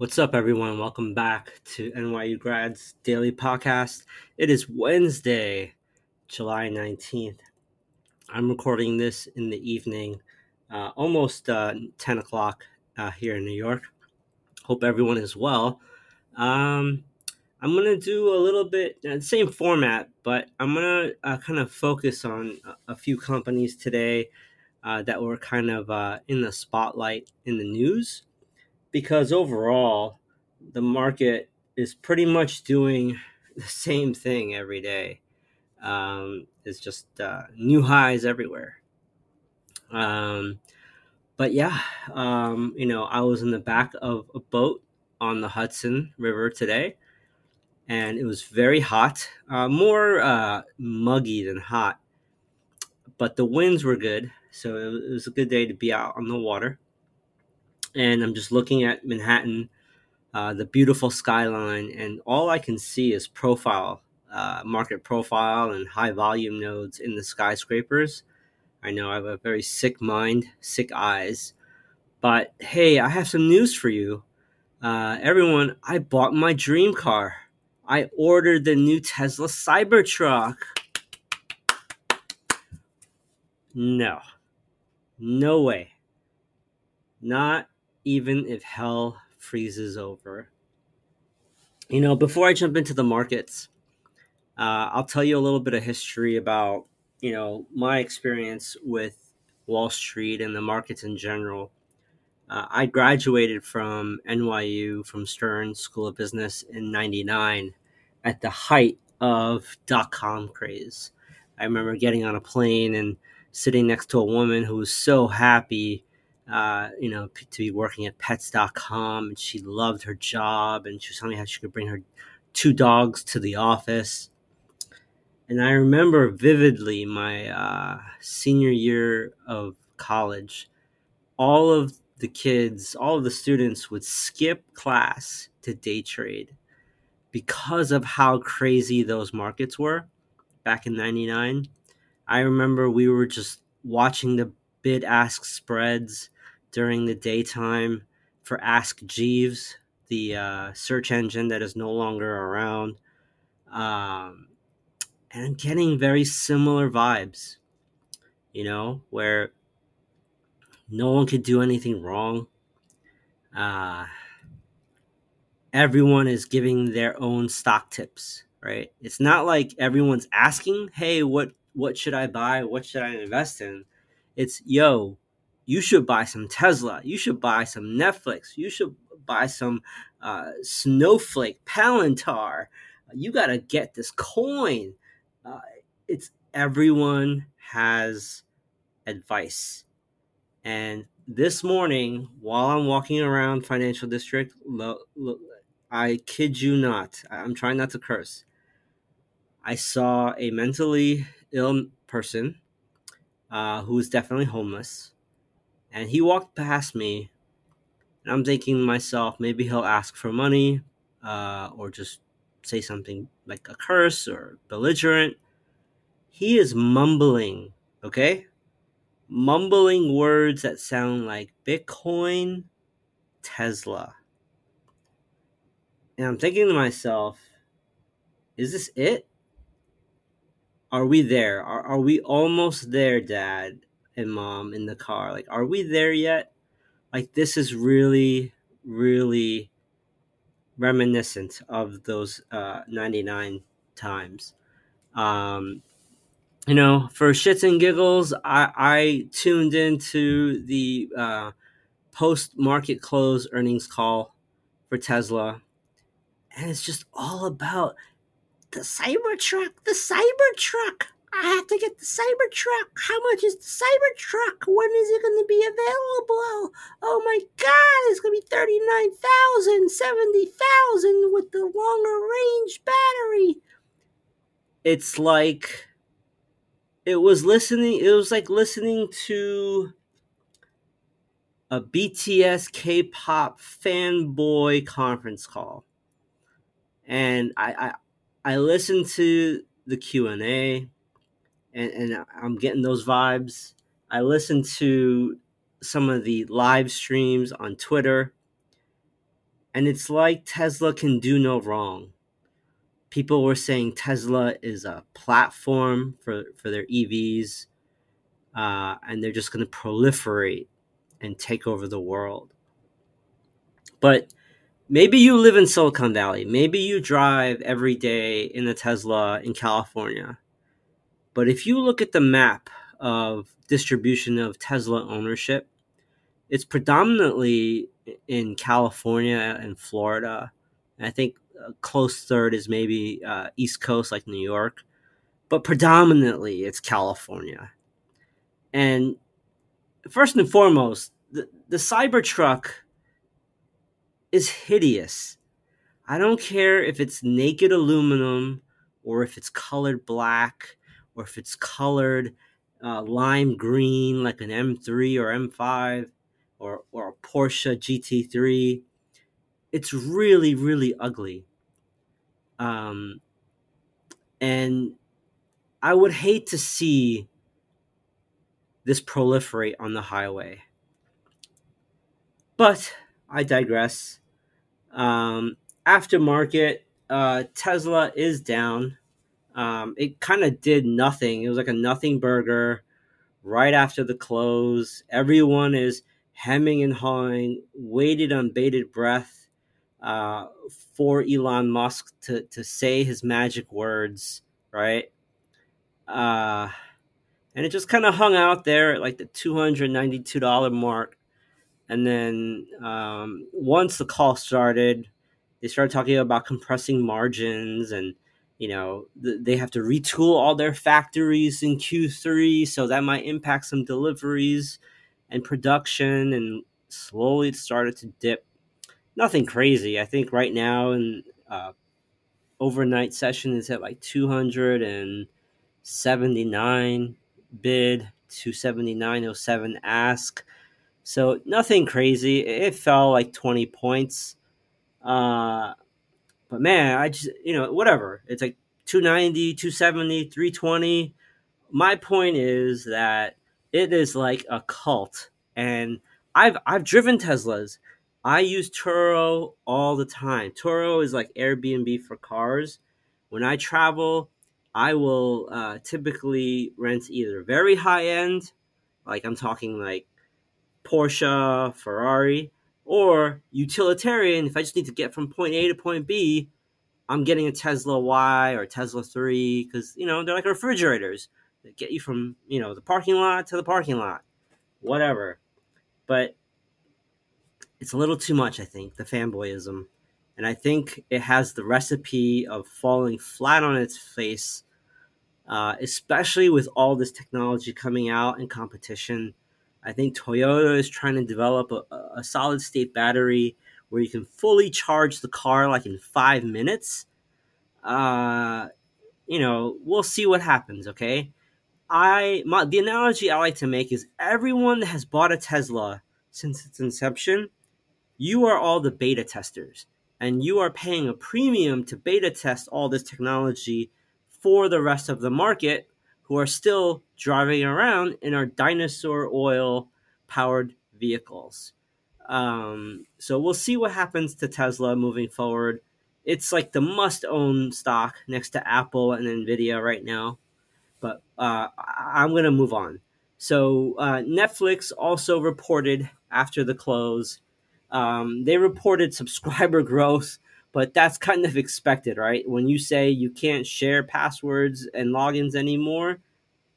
What's up, everyone? Welcome back to NYU Grads Daily Podcast. It is Wednesday, July 19th. I'm recording this in the evening, uh, almost uh, 10 o'clock uh, here in New York. Hope everyone is well. Um, I'm going to do a little bit, uh, same format, but I'm going to uh, kind of focus on a, a few companies today uh, that were kind of in the spotlight in the news because overall, the market is pretty much doing the same thing every day. Um, it's just uh, new highs everywhere. Um, but yeah, um, you know, I was in the back of a boat on the Hudson River today, and it was very hot, uh, more uh, muggy than hot, but the winds were good, so it was a good day to be out on the water and I'm just looking at Manhattan, uh, the beautiful skyline, and all I can see is profile, uh, market profile, and high volume nodes in the skyscrapers. I know I have a very sick mind, sick eyes, but hey, I have some news for you. Uh, everyone, I bought my dream car. I ordered the new Tesla Cybertruck. No, no way. Not even if hell freezes over. You know, before I jump into the markets, uh, I'll tell you a little bit of history about, you know, my experience with Wall Street and the markets in general. Uh, I graduated from NYU from Stern School of Business in 99 at the height of dot com craze. I remember getting on a plane and sitting next to a woman who was so happy uh, you know, to be working at pets.com and she loved her job and she was telling me how she could bring her two dogs to the office. And I remember vividly my uh, senior year of college, all of the kids, all of the students would skip class to day trade because of how crazy those markets were back in 99. I remember we were just watching the bid ask spreads during the daytime for Ask Jeeves, the uh, search engine that is no longer around. Um, and I'm getting very similar vibes, you know, where no one could do anything wrong. Uh, everyone is giving their own stock tips, right? It's not like everyone's asking, "Hey, what what should I buy? What should I invest in?" It's, "Yo, you should buy some Tesla. You should buy some Netflix. You should buy some uh, Snowflake, Palantir. You got to get this coin. Uh, it's everyone has advice. And this morning, while I'm walking around Financial District, lo, lo, I kid you not, I'm trying not to curse. I saw a mentally ill person uh, who was definitely homeless. And he walked past me and i'm thinking to myself maybe he'll ask for money uh, or just say something like a curse or belligerent. He is mumbling okay? Mumbling words that sound like bitcoin tesla. And i'm thinking to myself is this it are we there are, are we almost there dad and mom in the car. Like, are we there yet? Like, this is really, really reminiscent of those uh, 99 times. Um, you know, for shits and giggles, I, I tuned into the uh, post market close earnings call for Tesla. And it's just all about the Cybertruck, the Cybertruck. I have to get the Cybertruck. How much is the Cybertruck? When is it going to be available? Oh my god, it's going to be 39,000, 70,000 with the longer range battery. It's like it was listening it was like listening to a BTS K-pop fanboy conference call. And I I I listened to the Q&A and, and I'm getting those vibes. I listen to some of the live streams on Twitter, and it's like Tesla can do no wrong. People were saying Tesla is a platform for, for their EVs, uh, and they're just going to proliferate and take over the world. But maybe you live in Silicon Valley. Maybe you drive every day in a Tesla in California. But if you look at the map of distribution of Tesla ownership, it's predominantly in California and Florida. And I think a close third is maybe uh, East Coast, like New York, but predominantly it's California. And first and foremost, the, the Cybertruck is hideous. I don't care if it's naked aluminum or if it's colored black or if it's colored uh, lime green like an M3 or M5 or, or a Porsche GT3. It's really, really ugly. Um, and I would hate to see this proliferate on the highway. But I digress. Um, aftermarket, uh, Tesla is down. Um, it kind of did nothing. It was like a nothing burger right after the close. Everyone is hemming and hawing, waited on bated breath uh, for Elon Musk to, to say his magic words, right? Uh, and it just kind of hung out there at like the $292 mark. And then um, once the call started, they started talking about compressing margins and you know th- they have to retool all their factories in q3 so that might impact some deliveries and production and slowly it started to dip. Nothing crazy. I think right now in uh, overnight session is at like 279 bid 279.07 ask so nothing crazy it fell like 20 points uh, but man, I just, you know, whatever. It's like 290, 270, 320. My point is that it is like a cult. And I've I've driven Teslas. I use Turo all the time. Turo is like Airbnb for cars. When I travel, I will uh, typically rent either very high end, like I'm talking like Porsche, Ferrari, or utilitarian, if I just need to get from point A to point B, I'm getting a Tesla Y or Tesla 3 because, you know, they're like refrigerators that get you from, you know, the parking lot to the parking lot, whatever. But it's a little too much, I think, the fanboyism. And I think it has the recipe of falling flat on its face, uh, especially with all this technology coming out and competition I think Toyota is trying to develop a, a solid state battery where you can fully charge the car like in five minutes. Uh, you know, we'll see what happens. Okay, I my, the analogy I like to make is everyone that has bought a Tesla since its inception, you are all the beta testers, and you are paying a premium to beta test all this technology for the rest of the market who are still driving around in our dinosaur oil powered vehicles. Um, so we'll see what happens to Tesla moving forward. It's like the must own stock next to Apple and Nvidia right now. But uh, I'm going to move on. So uh, Netflix also reported after the close. Um, they reported subscriber growth, but that's kind of expected, right? When you say you can't share passwords and logins anymore,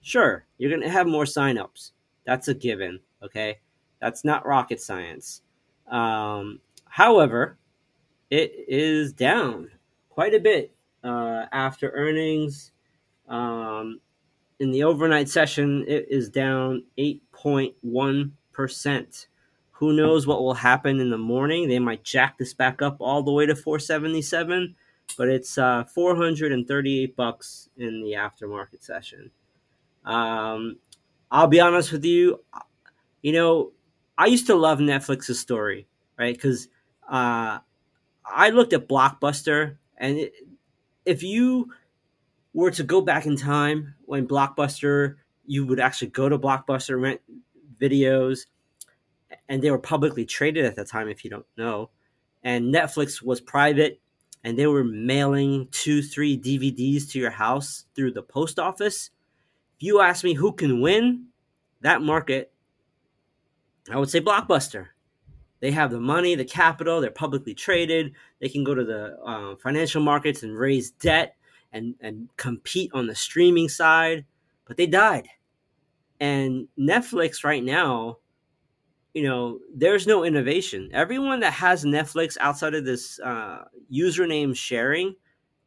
Sure, you're going to have more signups. That's a given, okay? That's not rocket science. Um, however, it is down quite a bit uh, after earnings. Um, in the overnight session, it is down 8.1%. Who knows what will happen in the morning? They might jack this back up all the way to 477, but it's uh, 438 bucks in the aftermarket session. Um, I'll be honest with you. You know, I used to love Netflix's story, right? Because uh, I looked at Blockbuster, and it, if you were to go back in time when Blockbuster, you would actually go to Blockbuster, rent videos, and they were publicly traded at the time. If you don't know, and Netflix was private, and they were mailing two, three DVDs to your house through the post office. If you ask me who can win that market, I would say Blockbuster. They have the money, the capital. They're publicly traded. They can go to the uh, financial markets and raise debt and and compete on the streaming side. But they died, and Netflix right now, you know, there's no innovation. Everyone that has Netflix outside of this uh, username sharing,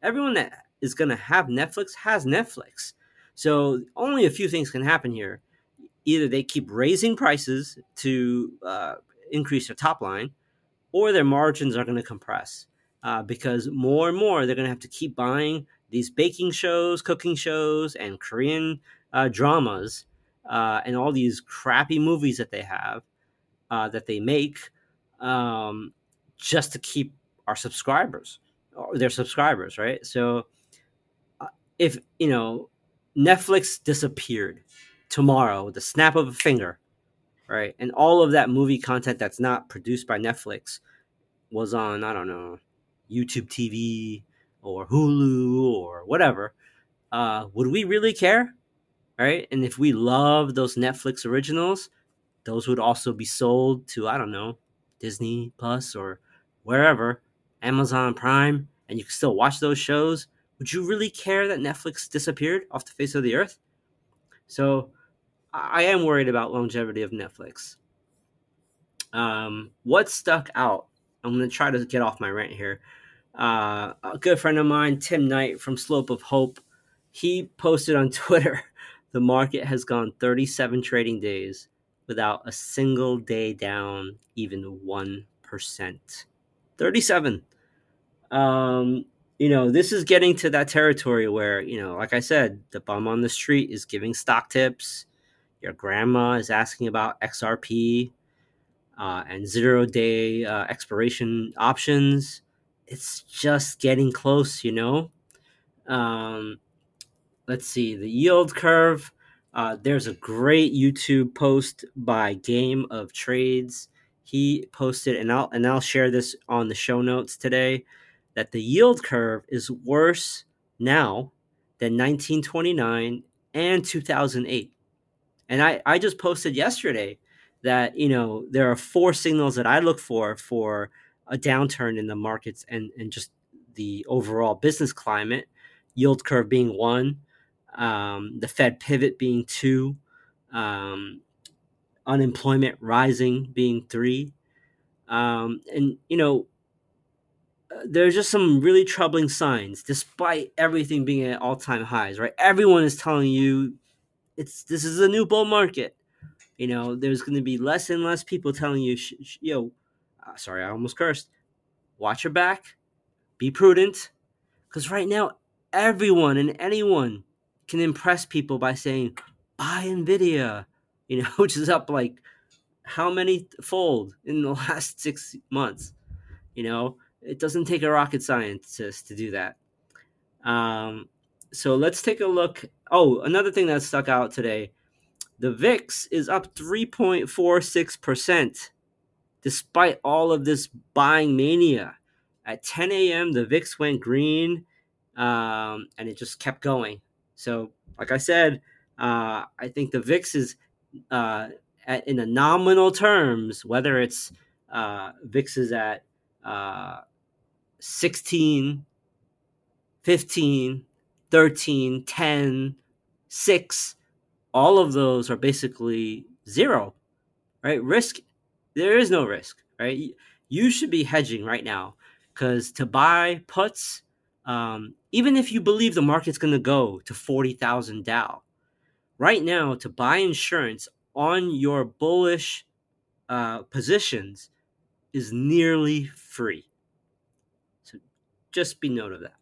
everyone that is going to have Netflix has Netflix. So only a few things can happen here. Either they keep raising prices to uh, increase their top line, or their margins are going to compress uh, because more and more they're going to have to keep buying these baking shows, cooking shows, and Korean uh, dramas, uh, and all these crappy movies that they have uh, that they make um, just to keep our subscribers, or their subscribers, right? So uh, if you know Netflix disappeared tomorrow, with the snap of a finger, right? And all of that movie content that's not produced by Netflix was on, I don't know, YouTube TV or Hulu or whatever. Uh, would we really care? Right? And if we love those Netflix originals, those would also be sold to, I don't know, Disney Plus or wherever, Amazon Prime, and you can still watch those shows. Would you really care that Netflix disappeared off the face of the earth? So I am worried about longevity of Netflix. Um, what stuck out? I'm to try to get off my rant here. Uh, a good friend of mine, Tim Knight from Slope of Hope, he posted on Twitter the market has gone 37 trading days without a single day down, even 1%. 37. Um, you know, this is getting to that territory where, you know, like I said, the bum on the street is giving stock tips your grandma is asking about XRP uh, and zero day uh, expiration options. It's just getting close, you know. Um, let's see the yield curve. Uh, there's a great YouTube post by Game of Trades. He posted, and I'll and I'll share this on the show notes today. That the yield curve is worse now than 1929 and 2008. And I, I just posted yesterday that, you know, there are four signals that I look for for a downturn in the markets and, and just the overall business climate, yield curve being one, um, the Fed pivot being two, um, unemployment rising being three. Um, and, you know, uh, there's just some really troubling signs despite everything being at all-time highs right everyone is telling you it's this is a new bull market. You know, there's going to be less and less people telling you, sh- sh- yo, uh, sorry, I almost cursed. Watch your back, be prudent, because right now everyone and anyone can impress people by saying, buy Nvidia, you know, which is up like how many fold in the last six months. You know, it doesn't take a rocket scientist to do that. Um, so let's take a look. Oh, another thing that stuck out today the VIX is up 3.46% despite all of this buying mania. At 10 a.m., the VIX went green um, and it just kept going. So, like I said, uh, I think the VIX is uh, at, in the nominal terms, whether it's uh, VIX is at uh, 16, 15, 13, 10, 6, all of those are basically zero, right? Risk, there is no risk, right? You should be hedging right now because to buy puts, um, even if you believe the market's going to go to 40,000 Dow, right now to buy insurance on your bullish uh, positions is nearly free. So just be note of that.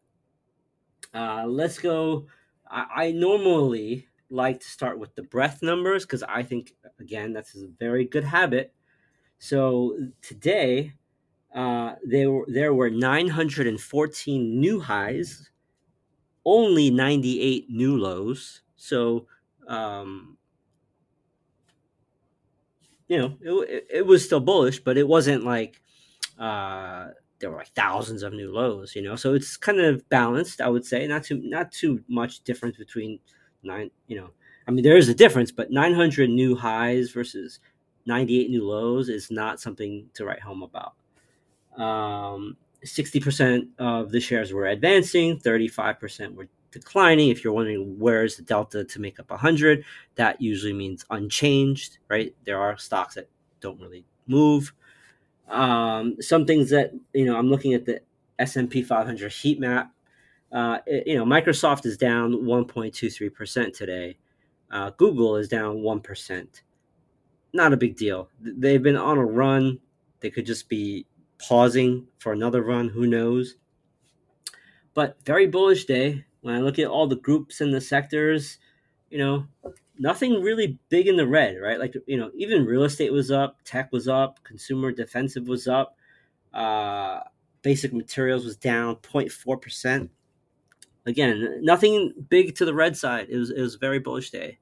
Uh, let's go. I, I, normally like to start with the breadth numbers because I think, again, that's a very good habit. So today, uh, there, were, there were 914 new highs, only 98 new lows. So, um, you know, it, it, it was still bullish, but it wasn't like uh, there were like thousands of new lows. You know, so it's kind of balanced. I would say not too not too much difference between nine. You know, I mean there is a difference, but 900 new highs versus 98 new lows is not something to write home about. Um, 60% of the shares were advancing, 35% were declining. If you're wondering where's the delta to make up 100, that usually means unchanged, right? There are stocks that don't really move. Um, some things that you know, I'm looking at the S&P 500 heat map. Uh, it, you know, Microsoft is down 1.23 percent today. Uh, Google is down one percent. Not a big deal. They've been on a run. They could just be pausing for another run. Who knows? But very bullish day. When I look at all the groups and the sectors, you know, nothing really big in the red, right? Like, you know, even real estate was up, tech was up, consumer defensive was up, uh, basic materials was down 0.4%. Again, nothing big to the red side. It was, it was a very bullish day.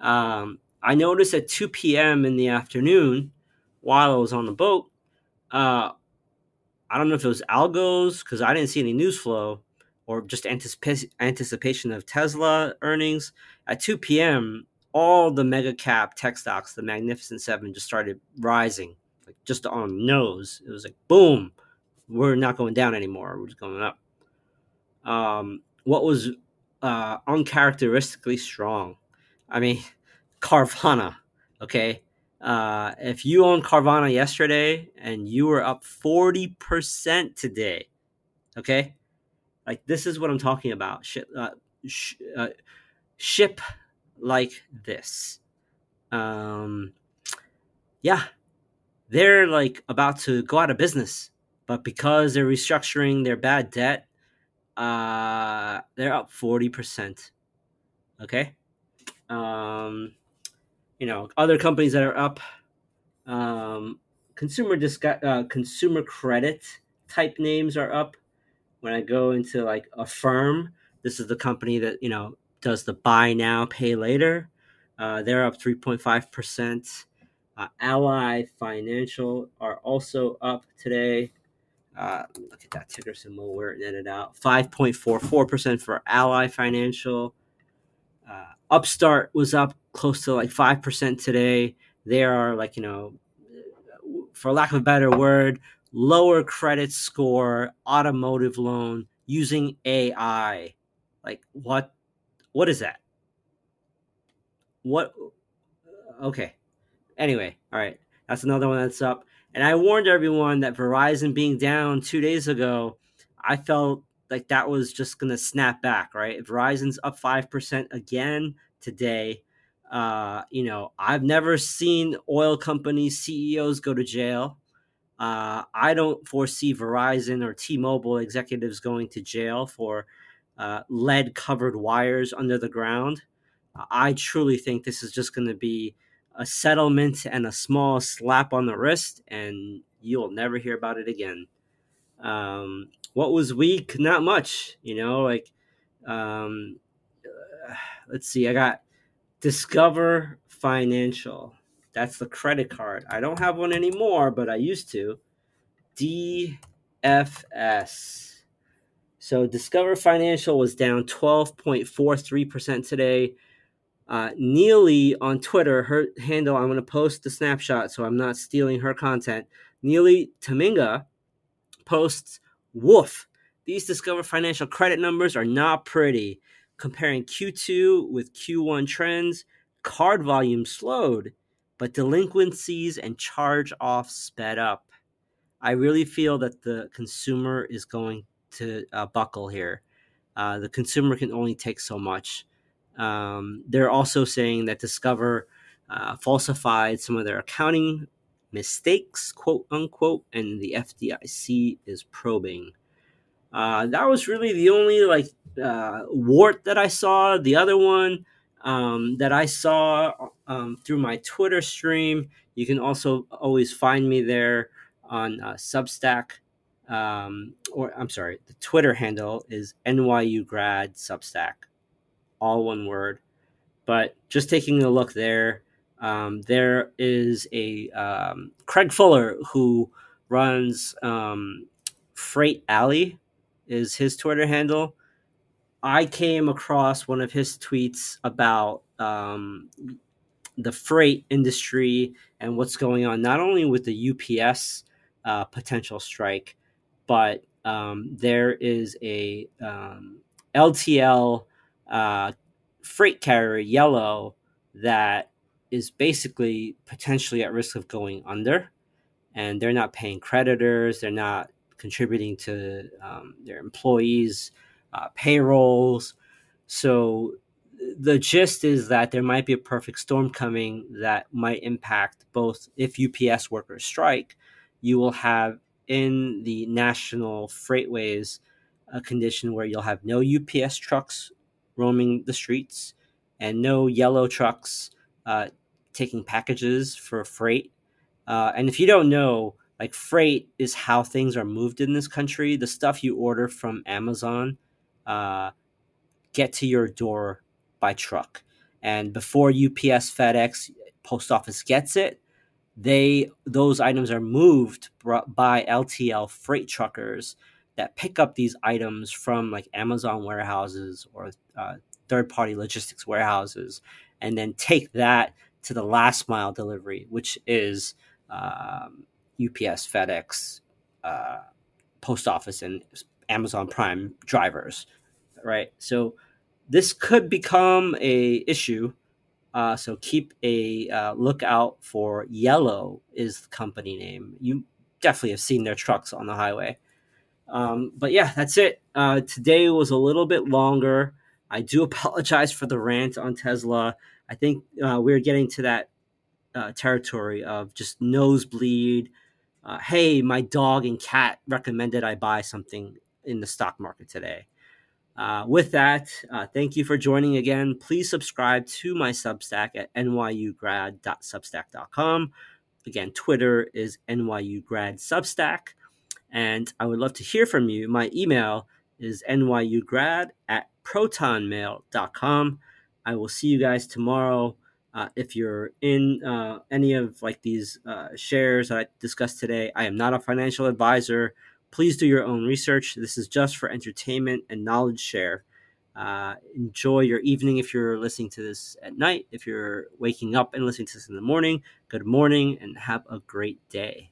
Um, I noticed at 2 p.m. in the afternoon, while I was on the boat, uh, I don't know if it was algos because I didn't see any news flow or just anticip- anticipation of Tesla earnings. At 2 p.m., all the mega cap tech stocks, the Magnificent Seven, just started rising, like just on nose. It was like, boom, we're not going down anymore. We're just going up. Um, what was uh, uncharacteristically strong? I mean, Carvana, okay? Uh, if you owned Carvana yesterday and you were up 40% today, okay? Like this is what I'm talking about. Ship, uh, sh- uh, ship like this. Um, yeah, they're like about to go out of business, but because they're restructuring their bad debt, uh, they're up forty percent. Okay, um, you know other companies that are up. Um, consumer disca- uh, consumer credit type names are up when I go into like Affirm this is the company that you know does the buy now, pay later. Uh, they're up 3.5 percent. Uh, Ally Financial are also up today. Uh, look at that ticker symbol where it netted out 5.44 percent for Ally Financial. Uh, Upstart was up close to like five percent today. They are like you know, for lack of a better word, lower credit score automotive loan using AI. Like what what is that? What okay. Anyway, all right. That's another one that's up. And I warned everyone that Verizon being down 2 days ago, I felt like that was just going to snap back, right? Verizon's up 5% again today. Uh, you know, I've never seen oil company CEOs go to jail. Uh, I don't foresee Verizon or T Mobile executives going to jail for uh, lead covered wires under the ground. I truly think this is just going to be a settlement and a small slap on the wrist, and you'll never hear about it again. Um, what was weak? Not much, you know. Like, um, let's see, I got Discover Financial. That's the credit card. I don't have one anymore, but I used to. DFS. So Discover Financial was down 12.43% today. Uh, Neely on Twitter, her handle, I'm going to post the snapshot so I'm not stealing her content. Neely Taminga posts, woof, these Discover Financial credit numbers are not pretty. Comparing Q2 with Q1 trends, card volume slowed but delinquencies and charge offs sped up. I really feel that the consumer is going to uh, buckle here. Uh, the consumer can only take so much. Um, they're also saying that Discover uh, falsified some of their accounting mistakes, quote unquote, and the FDIC is probing. Uh, that was really the only like uh, wart that I saw. The other one um, that I saw um, through my Twitter stream. You can also always find me there on uh, Substack. Um, or I'm sorry, the Twitter handle is NYU grad Substack, all one word. But just taking a look there, um, there is a um, Craig Fuller who runs um, Freight Alley, is his Twitter handle. I came across one of his tweets about um, the freight industry and what's going on, not only with the UPS uh, potential strike, but um, there is a um, LTL uh, freight carrier, Yellow, that is basically potentially at risk of going under. And they're not paying creditors, they're not contributing to um, their employees' uh, payrolls. So the gist is that there might be a perfect storm coming that might impact both if UPS workers strike, you will have in the national freightways a condition where you'll have no UPS trucks roaming the streets and no yellow trucks uh, taking packages for freight. Uh, and if you don't know, like freight is how things are moved in this country. The stuff you order from Amazon uh, get to your door by truck, and before UPS, FedEx, post office gets it, they those items are moved by LTL freight truckers that pick up these items from like Amazon warehouses or uh, third party logistics warehouses, and then take that to the last mile delivery, which is um, UPS, FedEx, uh, post office, and Amazon Prime drivers, right? So this could become a issue. Uh, so keep a uh, lookout for Yellow is the company name. You definitely have seen their trucks on the highway. Um, but yeah, that's it. Uh, today was a little bit longer. I do apologize for the rant on Tesla. I think uh, we're getting to that uh, territory of just nosebleed. Uh, hey, my dog and cat recommended I buy something in the stock market today. Uh, with that, uh, thank you for joining again. Please subscribe to my Substack at nyugrad.substack.com. Again, Twitter is nyugradSubstack. And I would love to hear from you. My email is nyugrad at protonmail.com. I will see you guys tomorrow. Uh, if you're in uh, any of like these uh, shares that I discussed today, I am not a financial advisor. Please do your own research. This is just for entertainment and knowledge share. Uh, enjoy your evening if you're listening to this at night. If you're waking up and listening to this in the morning, good morning and have a great day.